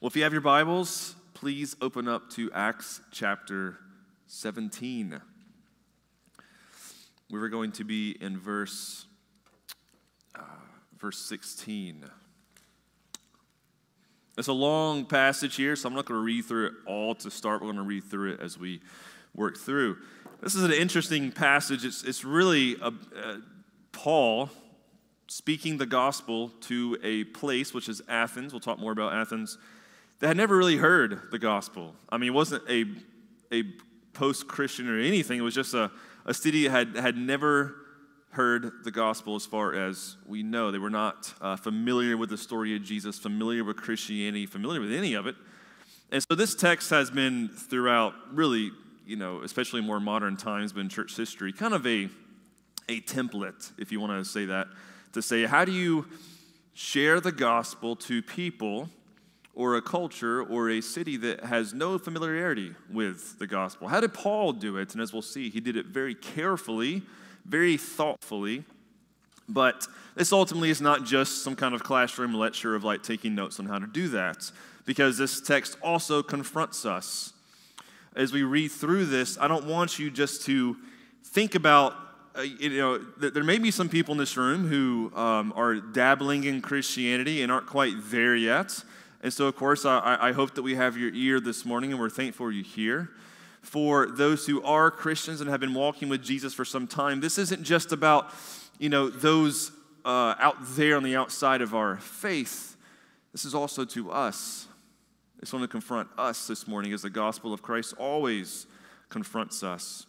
Well, if you have your Bibles, please open up to Acts chapter 17. We were going to be in verse uh, verse 16. It's a long passage here, so I'm not going to read through it all to start. We're going to read through it as we work through. This is an interesting passage. It's, it's really a, a Paul speaking the gospel to a place, which is Athens. We'll talk more about Athens that had never really heard the gospel. I mean, it wasn't a, a post Christian or anything, it was just a, a city that had, had never heard the gospel as far as we know. They were not uh, familiar with the story of Jesus, familiar with Christianity, familiar with any of it. And so this text has been throughout, really, you know, especially more modern times, been church history, kind of a, a template, if you want to say that, to say, how do you share the gospel to people or a culture or a city that has no familiarity with the gospel. How did Paul do it? And as we'll see, he did it very carefully, very thoughtfully. But this ultimately is not just some kind of classroom lecture of like taking notes on how to do that, because this text also confronts us. As we read through this, I don't want you just to think about uh, you know, there may be some people in this room who um, are dabbling in Christianity and aren't quite there yet. And so, of course, I, I hope that we have your ear this morning and we're thankful you're here. For those who are Christians and have been walking with Jesus for some time, this isn't just about, you know, those uh, out there on the outside of our faith. This is also to us. It's going to confront us this morning as the gospel of Christ always confronts us.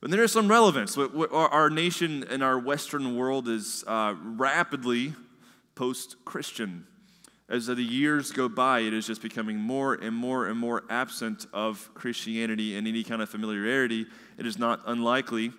But there is some relevance. Our nation and our Western world is uh, rapidly post Christian as the years go by, it is just becoming more and more and more absent of Christianity and any kind of familiarity. It is not unlikely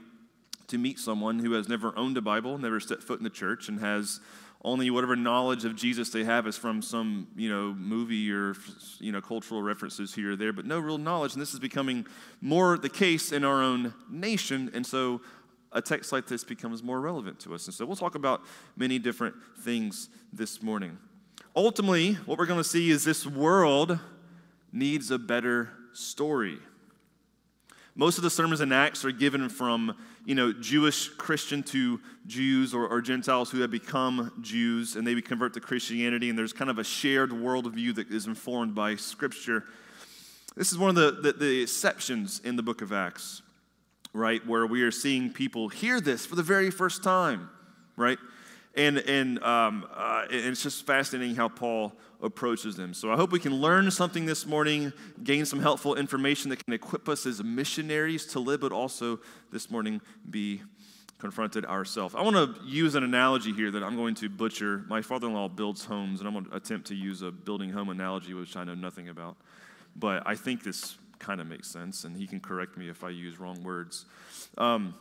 to meet someone who has never owned a Bible, never set foot in the church, and has only whatever knowledge of Jesus they have is from some, you know, movie or, you know, cultural references here or there, but no real knowledge. And this is becoming more the case in our own nation. And so a text like this becomes more relevant to us. And so we'll talk about many different things this morning. Ultimately, what we're going to see is this world needs a better story. Most of the sermons in Acts are given from, you know, Jewish Christian to Jews or, or, Gentiles who have become Jews and they convert to Christianity, and there's kind of a shared worldview that is informed by Scripture. This is one of the, the, the exceptions in the book of Acts, right, where we are seeing people hear this for the very first time, right? And, and, um, uh, it's just fascinating how Paul approaches them. So I hope we can learn something this morning, gain some helpful information that can equip us as missionaries to live, but also this morning be confronted ourselves. I want to use an analogy here that I'm going to butcher. My father in law builds homes, and I'm going to attempt to use a building home analogy, which I know nothing about. But I think this kind of makes sense, and he can correct me if I use wrong words. Um,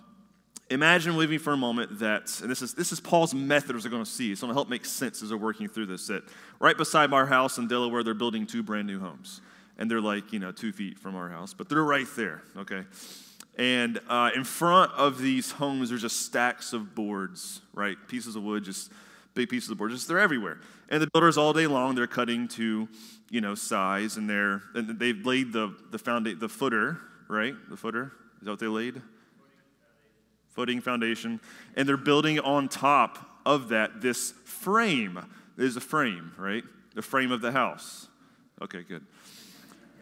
Imagine with me for a moment that, and this is, this is Paul's method as we're going to see. It's going to help make sense as we're working through this. That right beside our house in Delaware, they're building two brand new homes. And they're like, you know, two feet from our house, but they're right there, okay? And uh, in front of these homes, there's just stacks of boards, right? Pieces of wood, just big pieces of board, just they're everywhere. And the builders all day long, they're cutting to, you know, size, and they're and they've laid the the foundation, the footer, right? The footer is that what they laid? Footing, foundation, and they're building on top of that this frame. There's a frame, right? The frame of the house. Okay, good.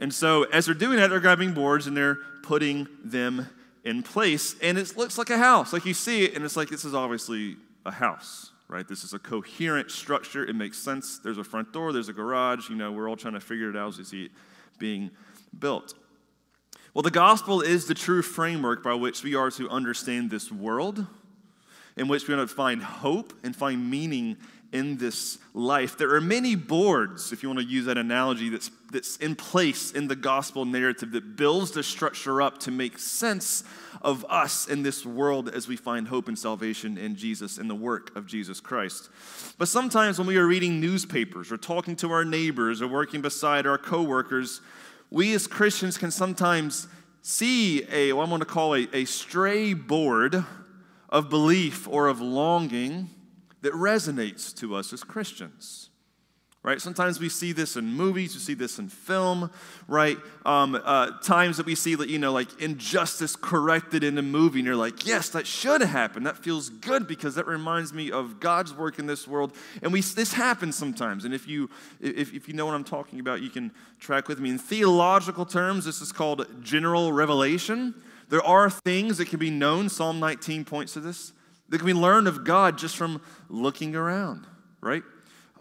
And so as they're doing that, they're grabbing boards and they're putting them in place, and it looks like a house. Like you see it, and it's like this is obviously a house, right? This is a coherent structure. It makes sense. There's a front door, there's a garage. You know, we're all trying to figure it out as we see it being built. Well, the gospel is the true framework by which we are to understand this world, in which we're going to find hope and find meaning in this life. There are many boards, if you want to use that analogy, that's, that's in place in the gospel narrative that builds the structure up to make sense of us in this world as we find hope and salvation in Jesus and the work of Jesus Christ. But sometimes when we are reading newspapers or talking to our neighbors or working beside our coworkers, we as Christians can sometimes see a, what I'm going to call a, a stray board of belief or of longing that resonates to us as Christians. Right? Sometimes we see this in movies, we see this in film, right? Um, uh, times that we see, you know, like injustice corrected in a movie, and you're like, yes, that should happen. That feels good because that reminds me of God's work in this world. And we this happens sometimes. And if you if, if you know what I'm talking about, you can track with me. In theological terms, this is called general revelation. There are things that can be known. Psalm 19 points to this. That can be learned of God just from looking around, right?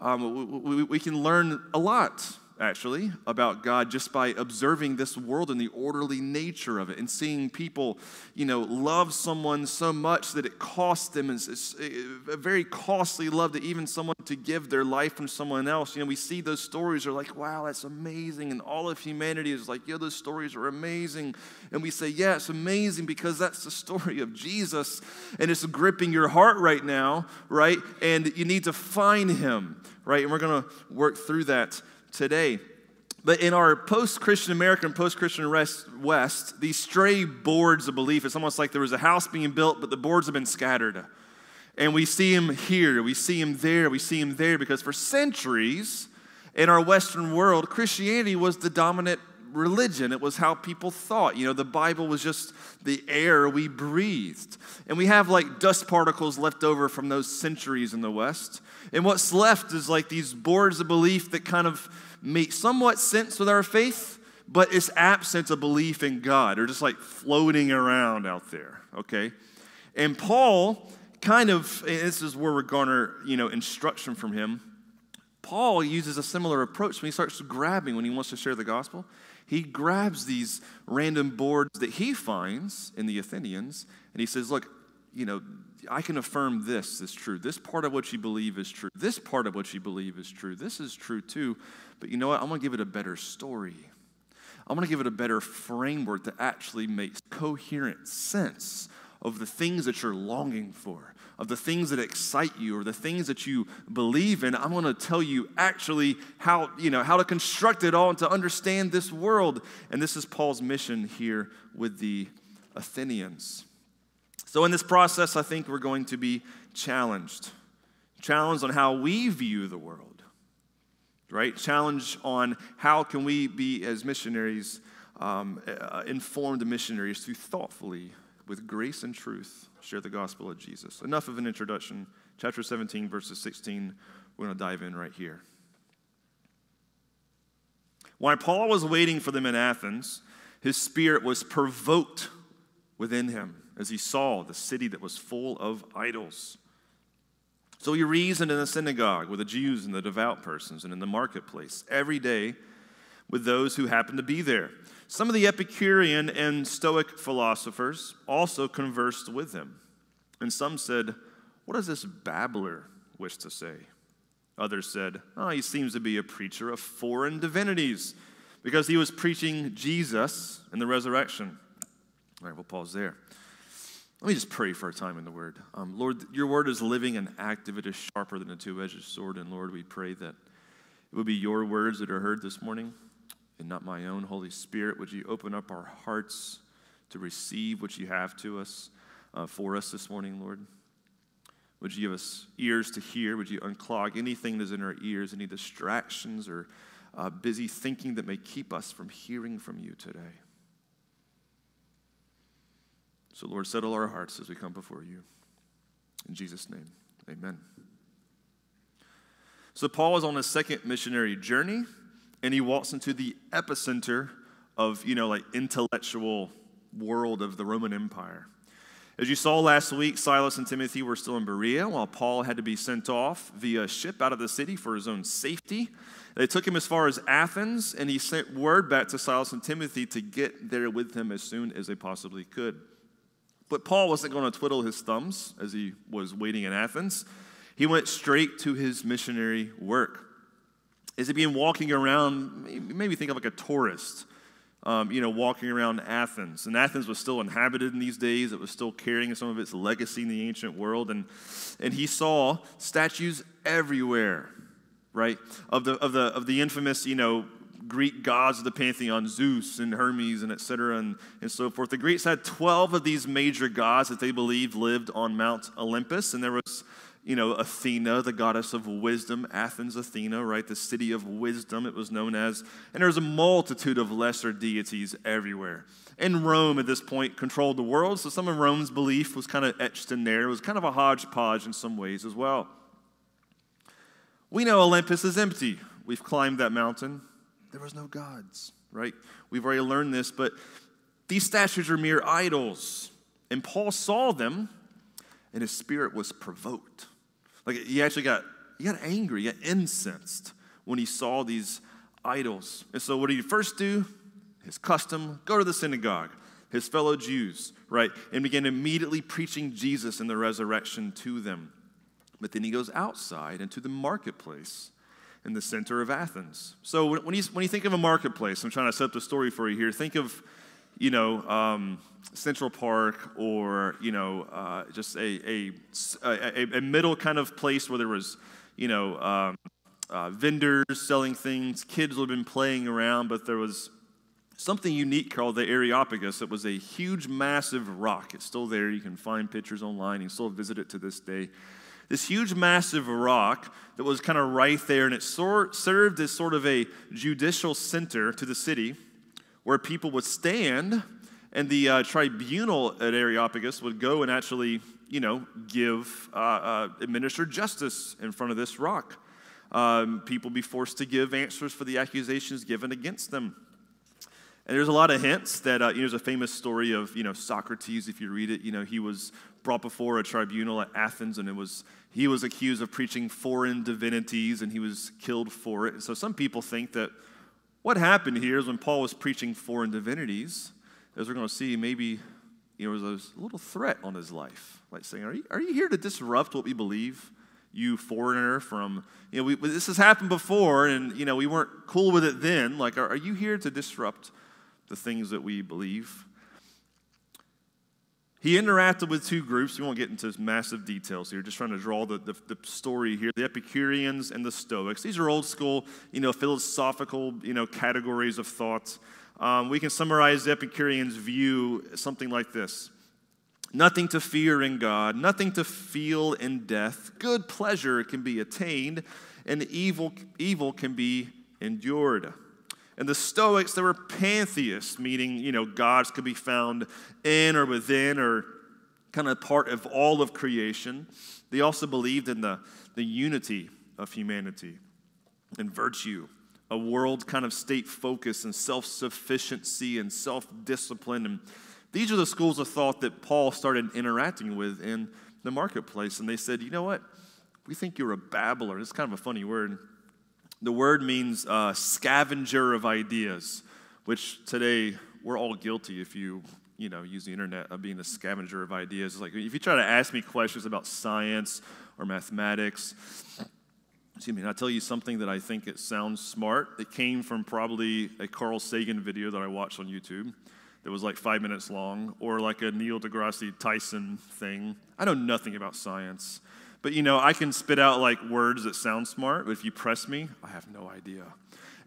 Um, we, we, we can learn a lot actually, about God just by observing this world and the orderly nature of it and seeing people, you know, love someone so much that it costs them. It's, a very costly love to even someone to give their life from someone else. You know, we see those stories are like, wow, that's amazing. And all of humanity is like, yeah, those stories are amazing. And we say, yeah, it's amazing because that's the story of Jesus and it's gripping your heart right now, right? And you need to find him, right? And we're going to work through that today. But in our post Christian American, post Christian West, these stray boards of belief, it's almost like there was a house being built, but the boards have been scattered. And we see him here, we see him there, we see him there, because for centuries in our Western world, Christianity was the dominant religion. It was how people thought. You know, the Bible was just the air we breathed. And we have like dust particles left over from those centuries in the West. And what's left is like these boards of belief that kind of make somewhat sense with our faith, but it's absence of belief in God. They're just like floating around out there, okay? And Paul kind of, this is where we're garner, you know, instruction from him. Paul uses a similar approach when he starts grabbing when he wants to share the gospel. He grabs these random boards that he finds in the Athenians and he says, Look, you know, I can affirm this is true. This part of what you believe is true. This part of what you believe is true. This is true too. But you know what? I'm going to give it a better story. I'm going to give it a better framework that actually makes coherent sense of the things that you're longing for, of the things that excite you, or the things that you believe in. I'm going to tell you actually how, you know, how to construct it all and to understand this world. And this is Paul's mission here with the Athenians. So, in this process, I think we're going to be challenged. Challenged on how we view the world, right? Challenge on how can we be, as missionaries, um, uh, informed missionaries to thoughtfully, with grace and truth, share the gospel of Jesus. Enough of an introduction. Chapter 17, verses 16, we're going to dive in right here. While Paul was waiting for them in Athens, his spirit was provoked within him as he saw the city that was full of idols. So he reasoned in the synagogue with the Jews and the devout persons and in the marketplace every day with those who happened to be there. Some of the Epicurean and Stoic philosophers also conversed with him. And some said, What does this babbler wish to say? Others said, Oh, he seems to be a preacher of foreign divinities because he was preaching Jesus and the resurrection. All right, we'll pause there. Let me just pray for a time in the Word. Um, Lord, your Word is living and active. It is sharper than a two edged sword. And Lord, we pray that it would be your words that are heard this morning and not my own. Holy Spirit, would you open up our hearts to receive what you have to us uh, for us this morning, Lord? Would you give us ears to hear? Would you unclog anything that's in our ears, any distractions or uh, busy thinking that may keep us from hearing from you today? So, Lord, settle our hearts as we come before you. In Jesus' name, amen. So, Paul is on his second missionary journey, and he walks into the epicenter of, you know, like intellectual world of the Roman Empire. As you saw last week, Silas and Timothy were still in Berea while Paul had to be sent off via ship out of the city for his own safety. They took him as far as Athens, and he sent word back to Silas and Timothy to get there with him as soon as they possibly could. But Paul wasn't going to twiddle his thumbs as he was waiting in Athens. He went straight to his missionary work. As he being walking around, maybe think of like a tourist, um, you know, walking around Athens. And Athens was still inhabited in these days. It was still carrying some of its legacy in the ancient world. And, and he saw statues everywhere, right? Of the, of the, of the infamous, you know, Greek gods of the pantheon, Zeus and Hermes and etc. And, and so forth. The Greeks had 12 of these major gods that they believed lived on Mount Olympus, and there was you know, Athena, the goddess of wisdom, Athens, Athena, right? The city of wisdom, it was known as. And there was a multitude of lesser deities everywhere. And Rome at this point controlled the world, so some of Rome's belief was kind of etched in there. It was kind of a hodgepodge in some ways as well. We know Olympus is empty. We've climbed that mountain. There was no gods, right? We've already learned this, but these statues are mere idols. And Paul saw them, and his spirit was provoked. Like he actually got, he got angry, he got incensed when he saw these idols. And so what did he first do? His custom, go to the synagogue, his fellow Jews, right? And began immediately preaching Jesus and the resurrection to them. But then he goes outside into the marketplace in the center of Athens. So when you, when you think of a marketplace, I'm trying to set up the story for you here. Think of, you know, um, Central Park or, you know, uh, just a, a, a, a, middle kind of place where there was, you know, um, uh, vendors selling things, kids would have been playing around, but there was something unique called the Areopagus. It was a huge, massive rock. It's still there. You can find pictures online. You can still visit it to this day. This huge, massive rock that was kind of right there, and it served as sort of a judicial center to the city where people would stand and the uh, tribunal at Areopagus would go and actually, you know, give, uh, uh, administer justice in front of this rock. Um, people be forced to give answers for the accusations given against them. And there's a lot of hints that, uh, you know, there's a famous story of, you know, Socrates, if you read it, you know, he was brought before a tribunal at Athens and it was, he was accused of preaching foreign divinities and he was killed for it. And so some people think that what happened here is when Paul was preaching foreign divinities, as we're going to see, maybe you know, there was a little threat on his life, like saying, "Are you, are you here to disrupt what we believe?" You foreigner from, you know, we, this has happened before, and you know, we weren't cool with it then. Like, are, are you here to disrupt the things that we believe? He interacted with two groups. We won't get into massive details here, just trying to draw the, the, the, story here. The Epicureans and the Stoics. These are old school, you know, philosophical, you know, categories of thought. Um, we can summarize the Epicurean's view something like this Nothing to fear in God, nothing to feel in death. Good pleasure can be attained, and evil, evil can be endured. And the Stoics, they were pantheists, meaning, you know, gods could be found in or within or kind of part of all of creation. They also believed in the, the unity of humanity and virtue a world kind of state focus and self sufficiency and self discipline. And these are the schools of thought that Paul started interacting with in the marketplace. And they said, you know what? We think you're a babbler. It's kind of a funny word. The word means uh, scavenger of ideas, which today we're all guilty if you you know use the internet of being a scavenger of ideas. It's like if you try to ask me questions about science or mathematics, excuse me, and I tell you something that I think it sounds smart. It came from probably a Carl Sagan video that I watched on YouTube that was like five minutes long, or like a Neil deGrasse Tyson thing. I know nothing about science, but you know, I can spit out like words that sound smart, but if you press me, I have no idea.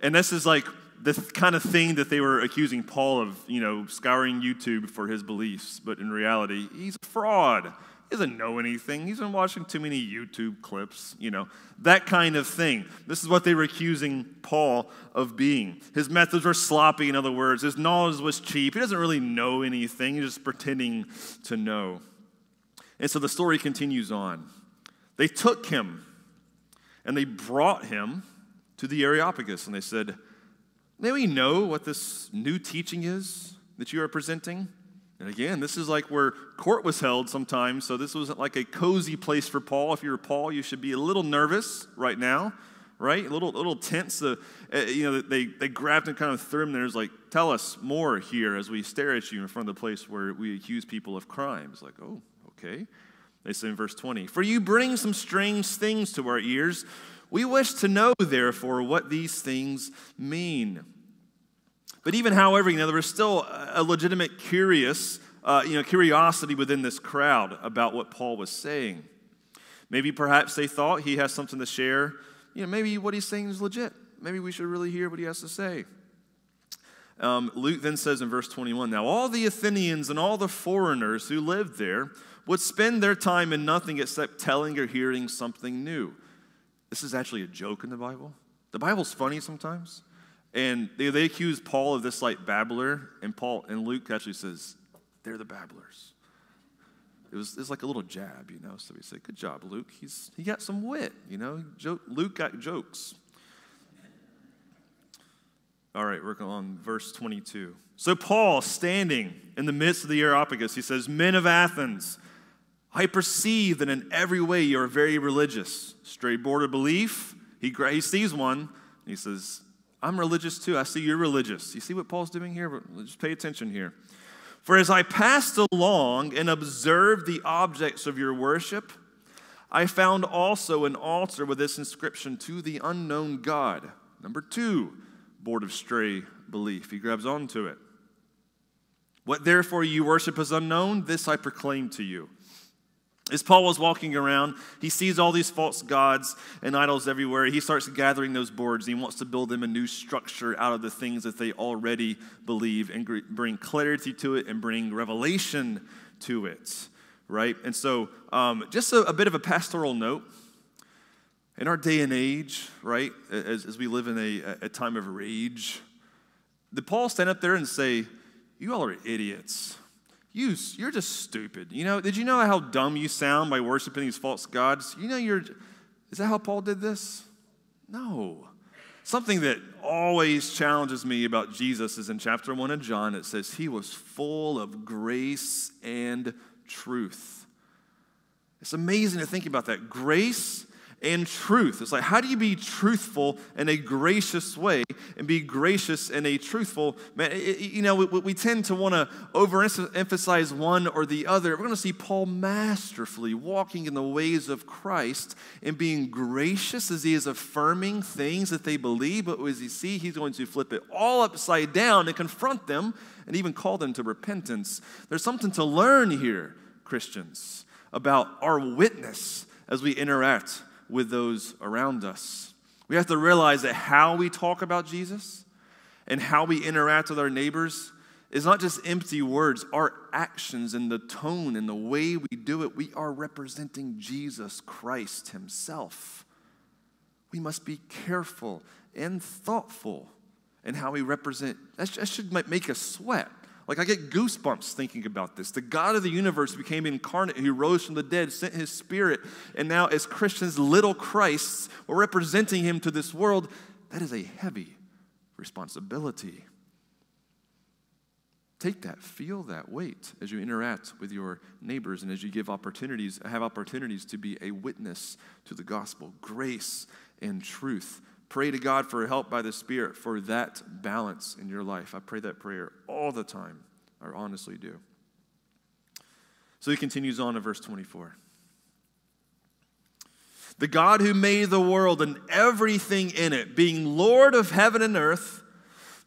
And this is like the kind of thing that they were accusing Paul of, you know, scouring YouTube for his beliefs, but in reality, he's a fraud. He doesn't know anything. He's been watching too many YouTube clips, you know, that kind of thing. This is what they were accusing Paul of being. His methods were sloppy, in other words. His knowledge was cheap. He doesn't really know anything, he's just pretending to know. And so the story continues on. They took him and they brought him to the Areopagus and they said, May we know what this new teaching is that you are presenting? And again, this is like where court was held sometimes, so this wasn't like a cozy place for Paul. If you're Paul, you should be a little nervous right now, right? A little, little tense. Uh, uh, you know, they, they grabbed and kind of threw him there. It's like, tell us more here as we stare at you in front of the place where we accuse people of crimes. Like, oh, okay. They say in verse 20, For you bring some strange things to our ears. We wish to know, therefore, what these things mean. But even however, you know, there was still a legitimate curious, uh, you know, curiosity within this crowd about what Paul was saying. Maybe perhaps they thought he has something to share. You know, maybe what he's saying is legit. Maybe we should really hear what he has to say. Um, Luke then says in verse 21 Now all the Athenians and all the foreigners who lived there would spend their time in nothing except telling or hearing something new. This is actually a joke in the Bible. The Bible's funny sometimes. And they, they accuse Paul of this like babbler, and Paul and Luke actually says, they're the babblers. It was, it was like a little jab, you know. So we say, good job, Luke. He's, he got some wit, you know. Luke got jokes. All right, we're going on verse 22. So Paul, standing in the midst of the Areopagus, he says, Men of Athens, I perceive that in every way you are very religious. Straight border belief. He, he sees one. he says, I'm religious too. I see you're religious. You see what Paul's doing here? Just pay attention here. For as I passed along and observed the objects of your worship, I found also an altar with this inscription to the unknown God. Number two, board of stray belief. He grabs onto it. What therefore you worship as unknown, this I proclaim to you. As Paul was walking around, he sees all these false gods and idols everywhere. He starts gathering those boards. He wants to build them a new structure out of the things that they already believe and bring clarity to it and bring revelation to it, right? And so, um, just a, a, bit of a pastoral note. In our day and age, right, as, as we live in a, a time of rage, did Paul stand up there and say, You all are idiots? You, you're just stupid. You know, did you know how dumb you sound by worshiping these false gods? You know, you're, is that how Paul did this? No. Something that always challenges me about Jesus is in chapter 1 of John. It says, He was full of grace and truth. It's amazing to think about that. Grace and truth. It's like, how do you be truthful in a gracious way and be gracious in a truthful man? You know, we, we tend to want to overemphasize one or the other. We're going to see Paul masterfully walking in the ways of Christ and being gracious as he is affirming things that they believe. But as you see, he's going to flip it all upside down and confront them and even call them to repentance. There's something to learn here, Christians, about our witness as we interact with those around us. We have to realize that how we talk about Jesus and how we interact with our neighbors is not just empty words. Our actions and the tone and the way we do it, we are representing Jesus Christ Himself. We must be careful and thoughtful in how we represent. That should make us sweat. Like, I get goosebumps thinking about this. The God of the universe became incarnate, who rose from the dead, sent his spirit, and now, as Christians, little Christs, we're representing him to this world. That is a heavy responsibility. Take that, feel that weight as you interact with your neighbors and as you give opportunities, have opportunities to be a witness to the gospel, grace and truth Pray to God for help by the Spirit for that balance in your life. I pray that prayer all the time. I honestly do. So he continues on in verse 24. The God who made the world and everything in it, being Lord of heaven and earth,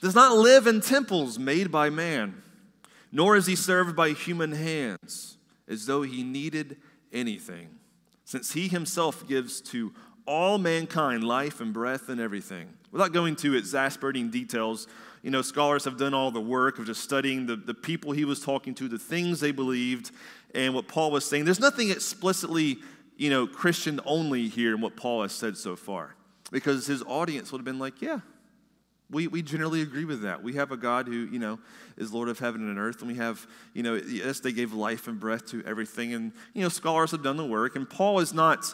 does not live in temples made by man, nor is he served by human hands, as though he needed anything, since he himself gives to all mankind life and breath and everything. Without going to exasperating details, you know, scholars have done all the work of just studying the, the people he was talking to, the things they believed, and what Paul was saying. There's nothing explicitly, you know, Christian only here in what Paul has said so far. Because his audience would have been like, yeah, we, we generally agree with that. We have a God who, you know, is Lord of heaven and earth, and we have, you know, yes, they gave life and breath to everything, and, you know, scholars have done the work, and Paul is not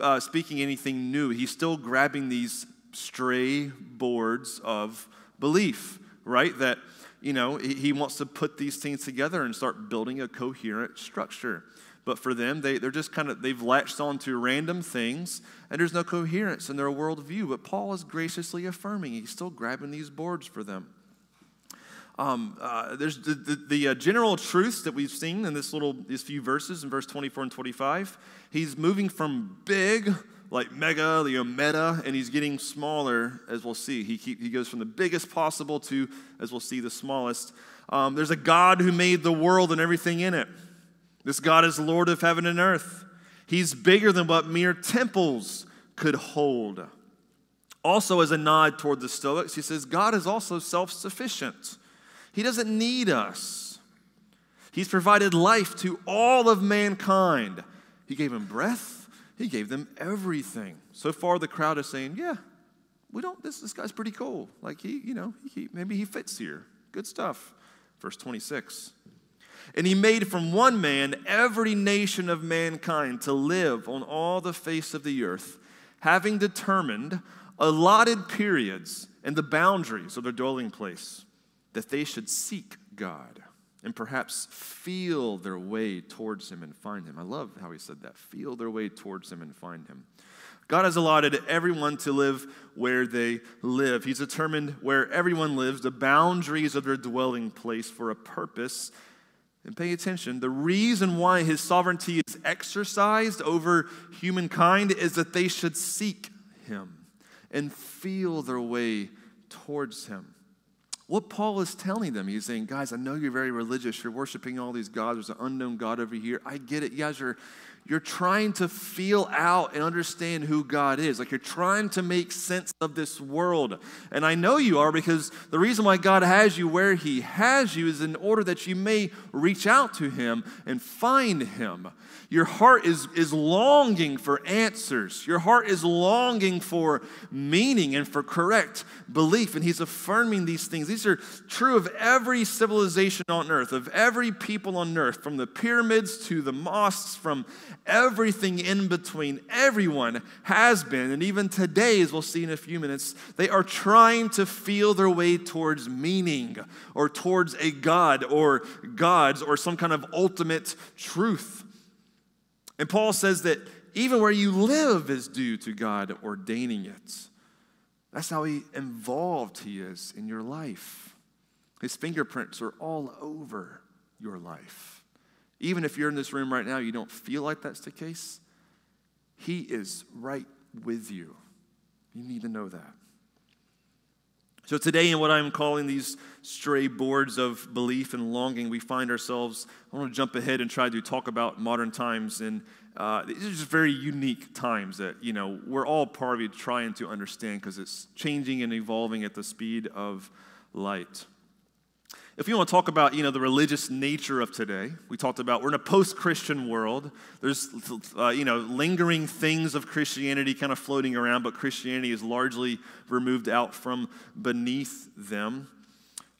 uh, speaking anything new. He's still grabbing these stray boards of belief, right? That, you know, he, he wants to put these things together and start building a coherent structure. But for them, they, they're just kind of, they've latched on to random things and there's no coherence in their worldview. But Paul is graciously affirming, he's still grabbing these boards for them. Um, uh, there's the, the, the uh, general truths that we've seen in this little, these few verses in verse 24 and 25. He's moving from big, like mega, you know, meta, and he's getting smaller, as we'll see. He, keep, he goes from the biggest possible to, as we'll see, the smallest. Um, there's a God who made the world and everything in it. This God is Lord of heaven and earth. He's bigger than what mere temples could hold. Also, as a nod toward the Stoics, he says, God is also self sufficient. He doesn't need us. He's provided life to all of mankind. He gave them breath, He gave them everything. So far, the crowd is saying, Yeah, we don't, this, this guy's pretty cool. Like, he, you know, he, maybe he fits here. Good stuff. Verse 26. And he made from one man every nation of mankind to live on all the face of the earth, having determined allotted periods and the boundaries of their dwelling place, that they should seek God and perhaps feel their way towards Him and find Him. I love how he said that feel their way towards Him and find Him. God has allotted everyone to live where they live. He's determined where everyone lives, the boundaries of their dwelling place for a purpose. And pay attention, the reason why his sovereignty is exercised over humankind is that they should seek him and feel their way towards him. What Paul is telling them, he's saying, guys, I know you're very religious. You're worshiping all these gods. There's an unknown God over here. I get it. Yes, You guys are you're trying to feel out and understand who God is. Like you're trying to make sense of this world. And I know you are because the reason why God has you where He has you is in order that you may reach out to Him and find Him. Your heart is, is longing for answers. Your heart is longing for meaning and for correct belief. And He's affirming these things. These are true of every civilization on earth, of every people on earth, from the pyramids to the mosques, from everything in between. Everyone has been, and even today, as we'll see in a few minutes, they are trying to feel their way towards meaning or towards a God or gods or some kind of ultimate truth. And Paul says that even where you live is due to God ordaining it. That's how he involved he is in your life. His fingerprints are all over your life. Even if you're in this room right now, you don't feel like that's the case, He is right with you. You need to know that. So, today, in what I'm calling these stray boards of belief and longing, we find ourselves. I want to jump ahead and try to talk about modern times. And uh, these are just very unique times that, you know, we're all part of trying to understand because it's changing and evolving at the speed of light. If you want to talk about, you know, the religious nature of today, we talked about we're in a post-Christian world. There's, uh, you know, lingering things of Christianity kind of floating around, but Christianity is largely removed out from beneath them.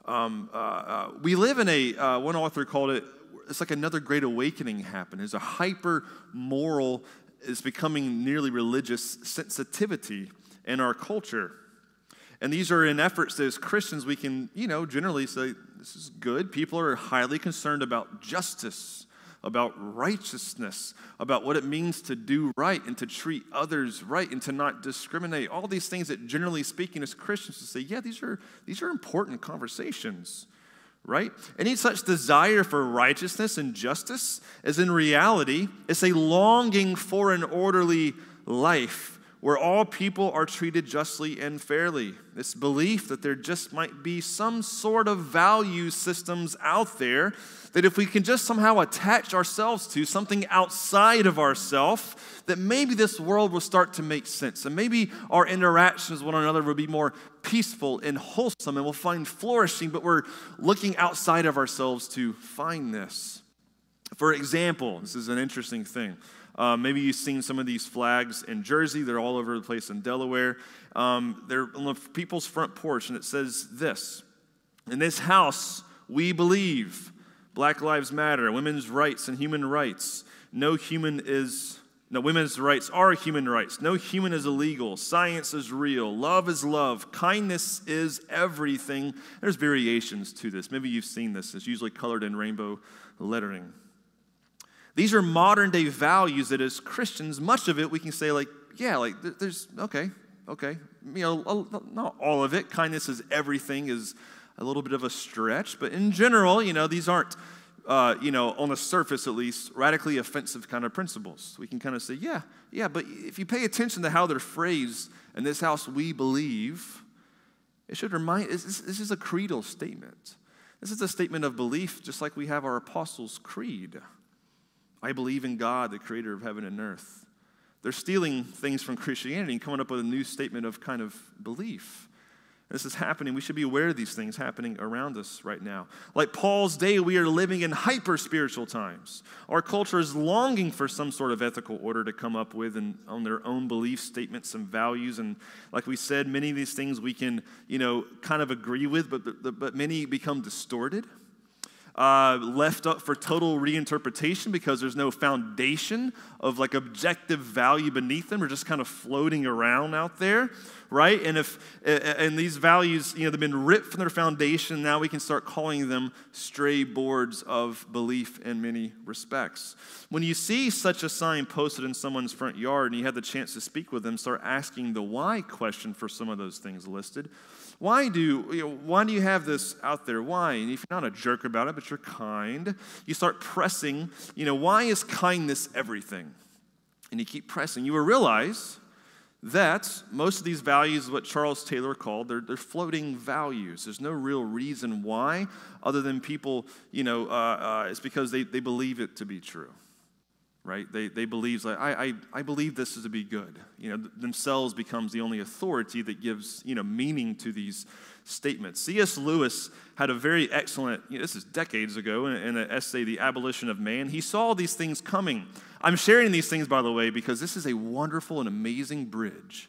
Um, uh, uh, we live in a, uh, one author called it, it's like another great awakening happened. There's a hyper moral, is becoming nearly religious sensitivity in our culture. And these are in efforts that as Christians we can, you know, generally say, this is good. People are highly concerned about justice, about righteousness, about what it means to do right and to treat others right and to not discriminate. All these things that generally speaking as Christians to say, yeah, these are these are important conversations. Right? Any such desire for righteousness and justice is in reality, it's a longing for an orderly life where all people are treated justly and fairly. This belief that there just might be some sort of value systems out there that if we can just somehow attach ourselves to something outside of ourselves, that maybe this world will start to make sense. And maybe our interactions with one another will be more peaceful and wholesome and we'll find flourishing, but we're looking outside of ourselves to find this. For example, this is an interesting thing. Uh, maybe you've seen some of these flags in Jersey. They're all over the place in Delaware. Um, they're on the people's front porch, and it says this In this house, we believe Black Lives Matter, women's rights, and human rights. No human is. No, women's rights are human rights. No human is illegal. Science is real. Love is love. Kindness is everything. There's variations to this. Maybe you've seen this. It's usually colored in rainbow lettering. These are modern day values that as Christians, much of it we can say, like, yeah, like, there's, okay, okay. You know, not all of it. Kindness is everything is a little bit of a stretch, but in general, you know, these aren't, uh, you know, on the surface at least, radically offensive kind of principles. We can kind of say, yeah, yeah, but if you pay attention to how they're phrased in this house, we believe, it should remind, this is a creedal statement. This is a statement of belief, just like we have our Apostles' Creed. I believe in God, the creator of heaven and earth. They're stealing things from Christianity and coming up with a new statement of kind of belief. This is happening. We should be aware of these things happening around us right now. Like Paul's day, we are living in hyper spiritual times. Our culture is longing for some sort of ethical order to come up with and on their own belief statements and values. And like we said, many of these things we can, you know, kind of agree with, but, but, but many become distorted uh, left up for total reinterpretation because there's no foundation of like objective value beneath them. We're just kind of floating around out there, right? And if and these values, you know, they've been ripped from their foundation. Now we can start calling them stray boards of belief in many respects. When you see such a sign posted in someone's front yard and you have the chance to speak with them, start asking the why question for some of those things listed. Why do, you know, why do you have this out there? Why? And if you're not a jerk about it, but you're kind, you start pressing, you know, why is kindness everything? And you keep pressing. You will realize that most of these values, what Charles Taylor called, they're, they're floating values. There's no real reason why, other than people, you know, uh, uh, it's because they, they believe it to be true right? They, they believe, like, I, I, I believe this is to be good. You know, themselves becomes the only authority that gives, you know, meaning to these statements. C.S. Lewis had a very excellent, you know, this is decades ago, in, in an essay, The Abolition of Man. He saw these things coming. I'm sharing these things, by the way, because this is a wonderful and amazing bridge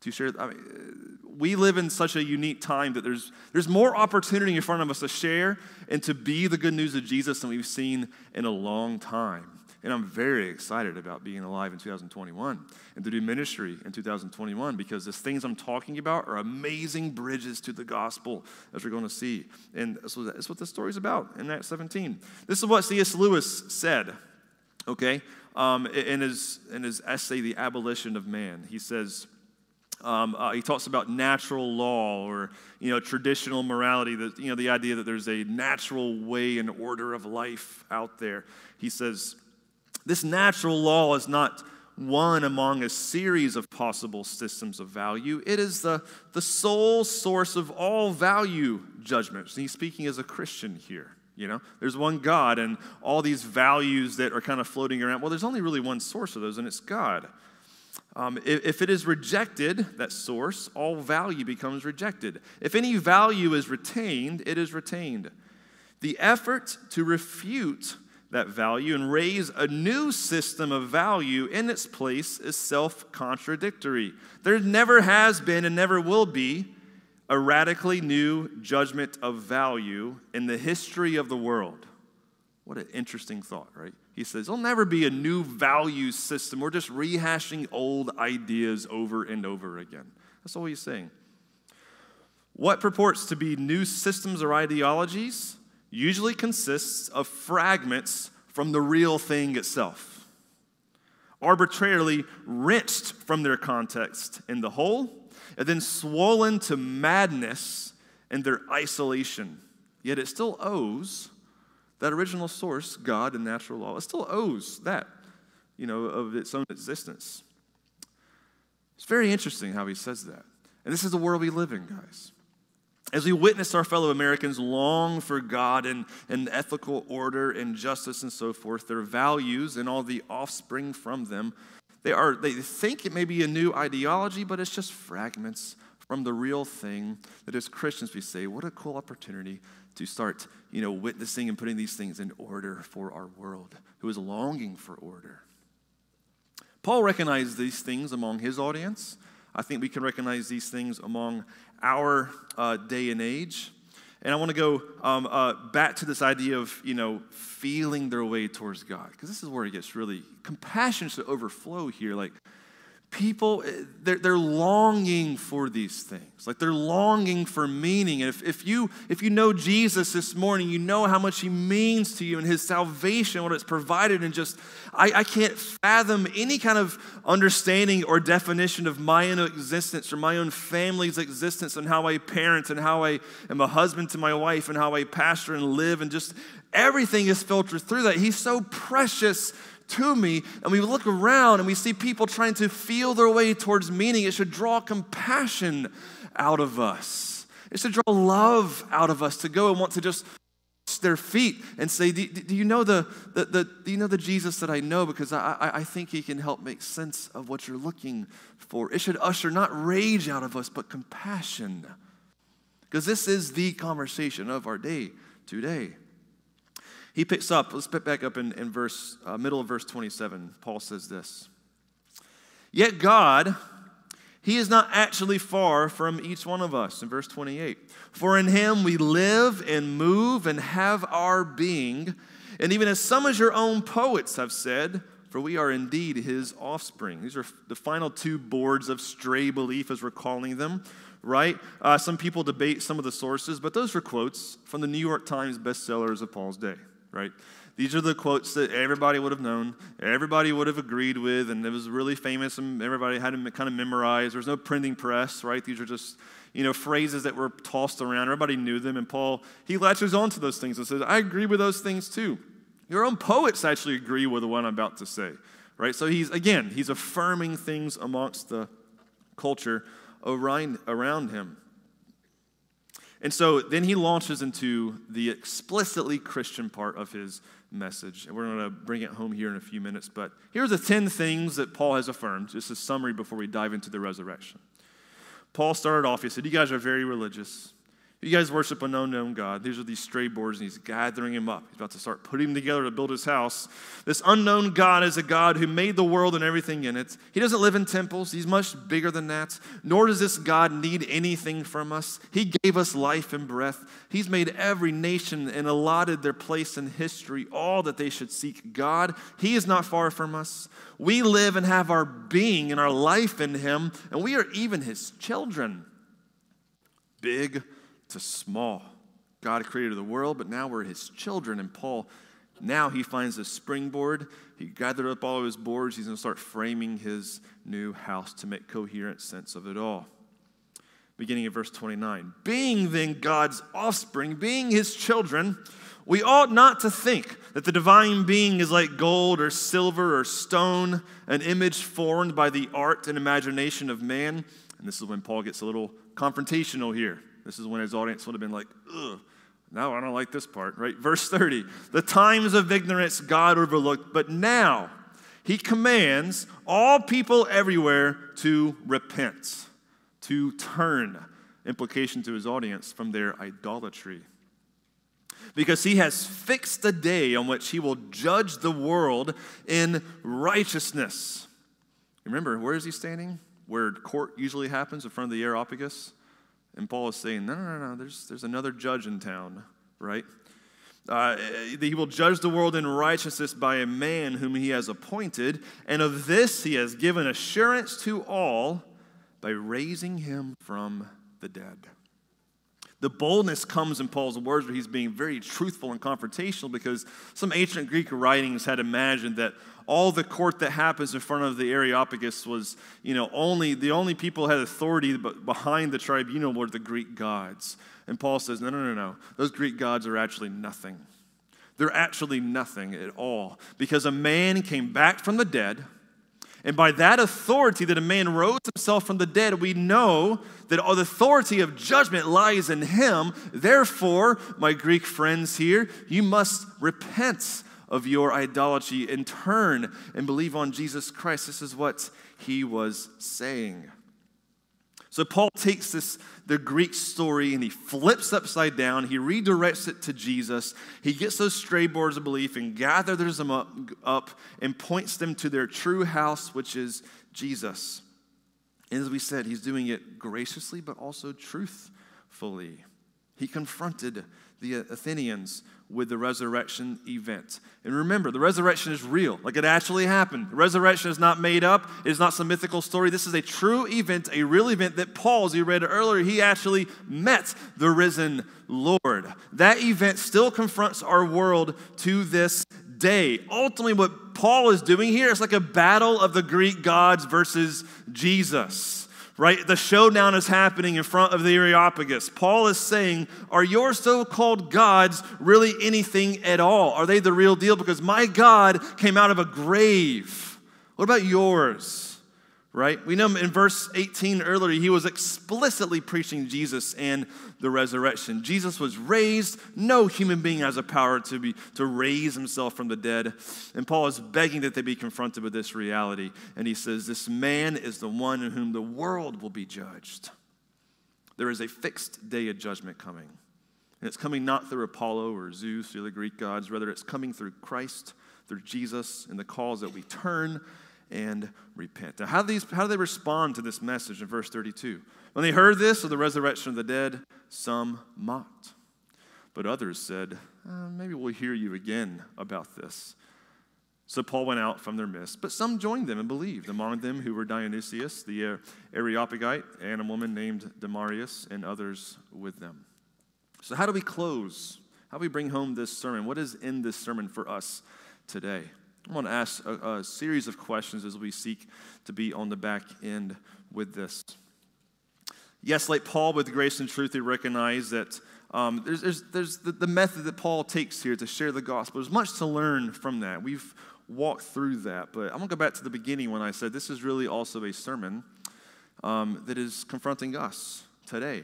to share. I mean, uh, we live in such a unique time that there's, there's more opportunity in front of us to share and to be the good news of Jesus than we've seen in a long time. And I'm very excited about being alive in 2021 and to do ministry in 2021 because the things I'm talking about are amazing bridges to the gospel, as we're going to see. And so that's what the story's about in Acts 17. This is what C.S. Lewis said, okay, um, in, his, in his essay, The Abolition of Man. He says, um, uh, he talks about natural law or you know traditional morality that you know the idea that there's a natural way and order of life out there he says this natural law is not one among a series of possible systems of value. It is the, the sole source of all value judgments. And he's speaking as a Christian here. You know, there's one God, and all these values that are kind of floating around. Well, there's only really one source of those, and it's God. Um, if, if it is rejected, that source, all value becomes rejected. If any value is retained, it is retained. The effort to refute that value and raise a new system of value in its place is self contradictory. There never has been and never will be a radically new judgment of value in the history of the world. What an interesting thought, right? He says, There'll never be a new value system. We're just rehashing old ideas over and over again. That's all he's saying. What purports to be new systems or ideologies usually consists of fragments from the real thing itself, arbitrarily wrenched from their context in the whole, and then swollen to madness in their isolation. Yet it still owes that original source, God and natural law. It still owes that, you know, of its own existence. It's very interesting how he says that. And this is the world we live in, guys. As we witness our fellow Americans long for God and, and ethical order and justice and so forth, their values and all the offspring from them, they, are, they think it may be a new ideology, but it's just fragments from the real thing that as Christians we say, what a cool opportunity to start, you know, witnessing and putting these things in order for our world, who is longing for order. Paul recognized these things among his audience. I think we can recognize these things among our uh, day and age. And I want to go um, uh, back to this idea of, you know, feeling their way towards God, because this is where it gets really, compassion should overflow here. Like, people eh, they're, they're longing for these things. Like they're longing for meaning. And if, if you if you know jesus this morning you know how much he means to you and his salvation what it's provided and just I, I can't fathom any kind of understanding or definition of my own existence or my own family's existence and how i parent and how i am a husband to my wife and how i pastor and live and just everything is filtered through that. He's so precious to me, and we look around and we see people trying to feel their way towards meaning, it should draw compassion out of us. It should draw love out of us to go and want to just their feet and say, do, do, you know the, the, the, do you know the Jesus that I know? Because I, I, I think he can help make sense of what you're looking for. It should usher not rage out of us, but compassion. Because this is the conversation of our day today. He picks up, let's pick back up in, in verse, uh, middle of verse 27. Paul says this Yet God, He is not actually far from each one of us, in verse 28. For in Him we live and move and have our being. And even as some of your own poets have said, for we are indeed his offspring. These are the final two boards of stray belief, as we're calling them, right? Uh, some people debate some of the sources, but those are quotes from the New York Times bestsellers of Paul's day, right? These are the quotes that everybody would have known, everybody would have agreed with, and it was really famous, and everybody had them kind of memorized. There was no printing press, right? These are just, you know, phrases that were tossed around. Everybody knew them, and Paul, he latches on to those things and says, I agree with those things too. Your own poets actually agree with one I'm about to say, right? So he's, again, he's affirming things amongst the culture around him. And so then he launches into the explicitly Christian part of his message. And we're going to bring it home here in a few minutes. But here's the 10 things that Paul has affirmed, just a summary before we dive into the resurrection. Paul started off, he said, You guys are very religious. You guys worship an unknown God. These are these stray boards, and he's gathering them up. He's about to start putting them together to build his house. This unknown God is a God who made the world and everything in it. He doesn't live in temples, he's much bigger than that. Nor does this God need anything from us. He gave us life and breath. He's made every nation and allotted their place in history, all that they should seek God. He is not far from us. We live and have our being and our life in him, and we are even his children. Big to small. God created the world, but now we're his children. And Paul, now he finds a springboard. He gathered up all of his boards. He's going to start framing his new house to make coherent sense of it all. Beginning of verse 29. Being then God's offspring, being his children, we ought not to think that the divine being is like gold or silver or stone, an image formed by the art and imagination of man. And this is when Paul gets a little confrontational here. This is when his audience would have been like, ugh, no, I don't like this part, right? Verse 30 The times of ignorance God overlooked, but now he commands all people everywhere to repent, to turn, implication to his audience, from their idolatry. Because he has fixed a day on which he will judge the world in righteousness. Remember, where is he standing? Where court usually happens in front of the Areopagus? And Paul is saying, no, no, no, no, there's, there's another judge in town, right? Uh, he will judge the world in righteousness by a man whom he has appointed, and of this he has given assurance to all by raising him from the dead. The boldness comes in Paul's words where he's being very truthful and confrontational because some ancient Greek writings had imagined that all the court that happens in front of the Areopagus was, you know, only the only people had authority behind the tribunal were the Greek gods. And Paul says, no, no, no, no. Those Greek gods are actually nothing. They're actually nothing at all because a man came back from the dead. And by that authority that a man rose himself from the dead, we know that all the authority of judgment lies in him. Therefore, my Greek friends here, you must repent of your idolatry and turn and believe on Jesus Christ. This is what he was saying. So Paul takes this the Greek story and he flips upside down. He redirects it to Jesus. He gets those stray boards of belief and gathers them up, up and points them to their true house, which is Jesus. And as we said, he's doing it graciously but also truthfully. He confronted the Athenians with the resurrection event. And remember, the resurrection is real, like it actually happened. The resurrection is not made up, it is not some mythical story. This is a true event, a real event that Paul, as you read earlier, he actually met the risen Lord. That event still confronts our world to this day. Ultimately, what Paul is doing here is like a battle of the Greek gods versus Jesus right? The showdown is happening in front of the Areopagus. Paul is saying, Are your so called gods really anything at all? Are they the real deal? Because my God came out of a grave. What about yours? right? We know in verse 18 earlier, he was explicitly preaching Jesus and the resurrection. Jesus was raised. No human being has a power to, be, to raise himself from the dead. And Paul is begging that they be confronted with this reality. And he says, This man is the one in whom the world will be judged. There is a fixed day of judgment coming. And it's coming not through Apollo or Zeus or the Greek gods, rather, it's coming through Christ, through Jesus, and the calls that we turn and repent. Now, how do, these, how do they respond to this message in verse 32? When they heard this of the resurrection of the dead, some mocked. But others said, uh, Maybe we'll hear you again about this. So Paul went out from their midst, but some joined them and believed. Among them who were Dionysius, the Areopagite, and a woman named Damaris, and others with them. So, how do we close? How do we bring home this sermon? What is in this sermon for us today? I want to ask a, a series of questions as we seek to be on the back end with this. Yes, like Paul with grace and truth, we recognize that um, there's, there's, there's the, the, method that Paul takes here to share the gospel. There's much to learn from that. We've walked through that, but I'm going to go back to the beginning when I said this is really also a sermon um, that is confronting us today.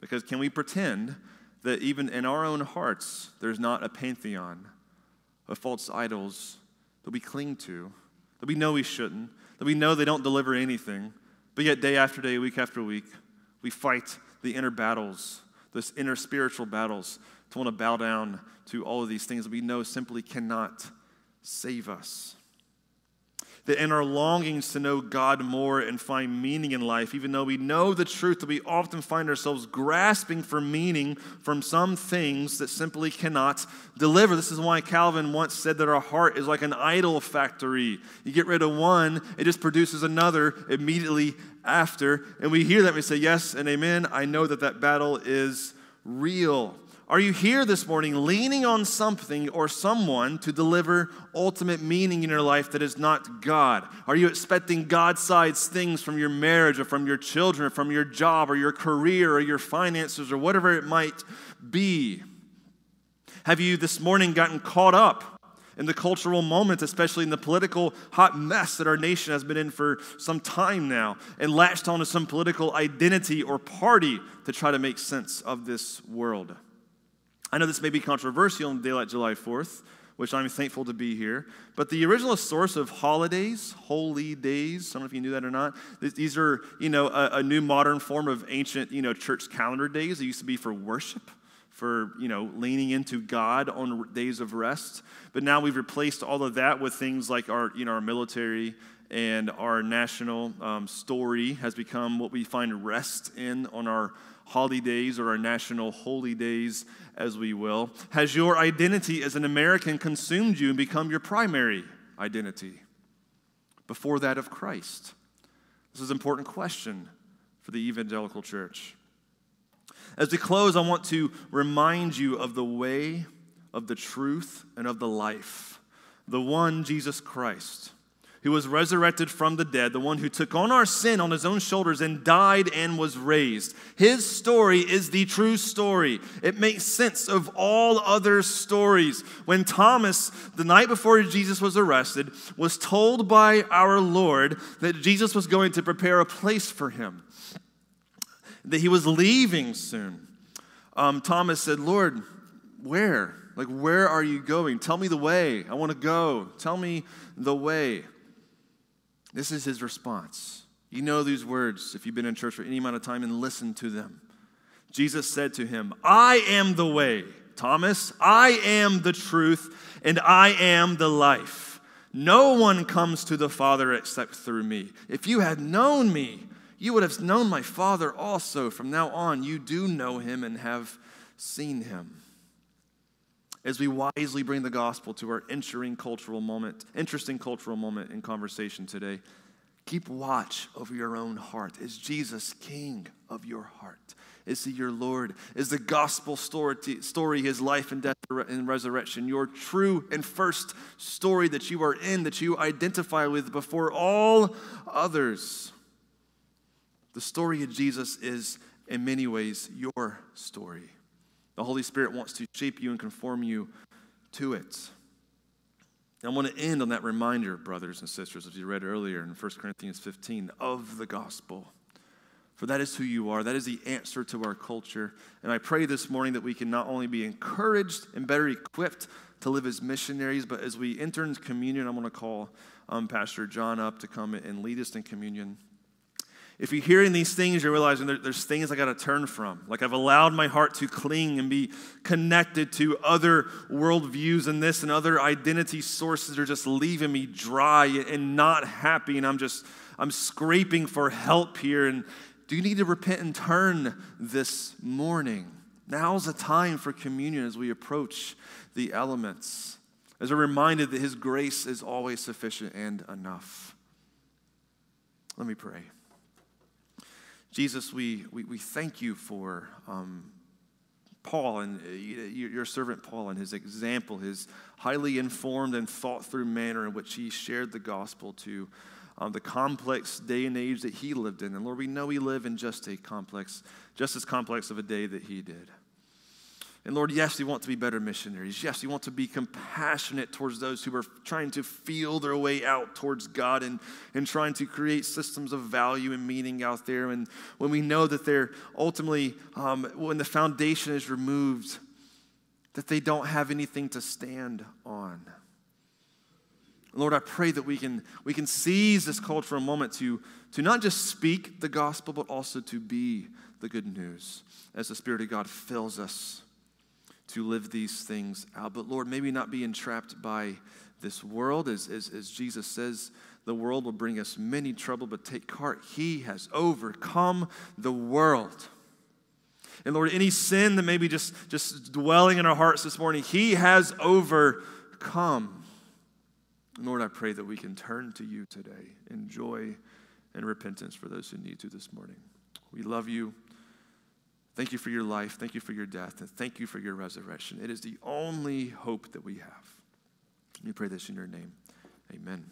Because can we pretend that even in our own hearts, there's not a pantheon of false idols that we cling to, that we know we shouldn't, that we know they don't deliver anything, but yet day after day, week after week, we fight the inner battles, those inner spiritual battles, to want to bow down to all of these things that we know simply cannot save us. That in our longings to know God more and find meaning in life, even though we know the truth, that we often find ourselves grasping for meaning from some things that simply cannot deliver. This is why Calvin once said that our heart is like an idol factory. You get rid of one, it just produces another immediately after. And we hear that and we say, Yes and amen. I know that that battle is real. Are you here this morning leaning on something or someone to deliver ultimate meaning in your life that is not God? Are you expecting God sized things from your marriage or from your children or from your job or your career or your finances or whatever it might be? Have you this morning gotten caught up in the cultural moment, especially in the political hot mess that our nation has been in for some time now, and latched onto some political identity or party to try to make sense of this world? I know this may be controversial on Daylight July 4th, which I'm thankful to be here. But the original source of holidays, holy days, I don't know if you knew that or not, these are, you know, a, a new modern form of ancient, you know, church calendar days. They used to be for worship, for, you know, leaning into God on days of rest. But now we've replaced all of that with things like our, you know, our military and our national um, story has become what we find rest in on our holidays or our national holy days, as we will? Has your identity as an American consumed you and become your primary identity before that of Christ? This is an important question for the evangelical church. As we close, I want to remind you of the way, of the truth, and of the life, the one Jesus Christ who was resurrected from the dead, the one who took on our sin on his own shoulders and died and was raised. His story is the true story. It makes sense of all other stories. When Thomas, the night before Jesus was arrested, was told by our Lord that Jesus was going to prepare a place for him, that he was leaving soon, um, Thomas said, Lord, where? Like, where are you going? Tell me the way. I want to go. Tell me the way. This is his response. You know these words if you've been in church for any amount of time and listened to them. Jesus said to him, I am the way, Thomas. I am the truth, and I am the life. No one comes to the Father except through me. If you had known me, you would have known my Father also. From now on, you do know him and have seen him as we wisely bring the gospel to our entering cultural moment, interesting cultural moment in conversation today. Keep watch over your own heart. Is Jesus king of your heart? Is he your Lord? Is the gospel story, story his life and death and resurrection, your true and first story that you are in, that you identify with before all others? The story of Jesus is, in many ways, your story. The Holy Spirit wants to shape you and conform you to it. I want to end on that reminder, brothers and sisters, as you read earlier in 1 Corinthians 15, of the gospel. For that is who you are. That is the answer to our culture. And I pray this morning that we can not only be encouraged and better equipped to live as missionaries, but as we enter into communion, I'm going to call um, Pastor John up to come and lead us in communion. If you're hearing these things, you're realizing there, there's things I got to turn from. Like I've allowed my heart to cling and be connected to other worldviews and this and other identity sources are just leaving me dry and not happy. And I'm just, I'm scraping for help here. And do you need to repent and turn this morning? Now's the time for communion as we approach the elements. As a reminder that His grace is always sufficient and enough. Let me pray. Jesus, we, we, we thank you for um, Paul and uh, your servant Paul and his example, his highly informed and thought through manner in which he shared the gospel to um, the complex day and age that he lived in. And Lord, we know we live in just a complex, just as complex of a day that he did. And Lord, yes, we want to be better missionaries. Yes, we want to be compassionate towards those who are trying to feel their way out towards God and, and trying to create systems of value and meaning out there. And when we know that they're ultimately, um, when the foundation is removed, that they don't have anything to stand on. Lord, I pray that we can, we can seize this call for a moment to, to not just speak the gospel, but also to be the good news as the Spirit of God fills us to live these things out. But Lord, maybe not be entrapped by this world. As, as, as Jesus says, the world will bring us many trouble, but take heart. He has overcome the world. And Lord, any sin that may be just, just dwelling in our hearts this morning, He has overcome. Lord, I pray that we can turn to you today in joy and repentance for those who need to this morning. We love you. Thank you for your life. Thank you for your death. And thank you for your resurrection. It is the only hope that we have. We pray this in your name. Amen.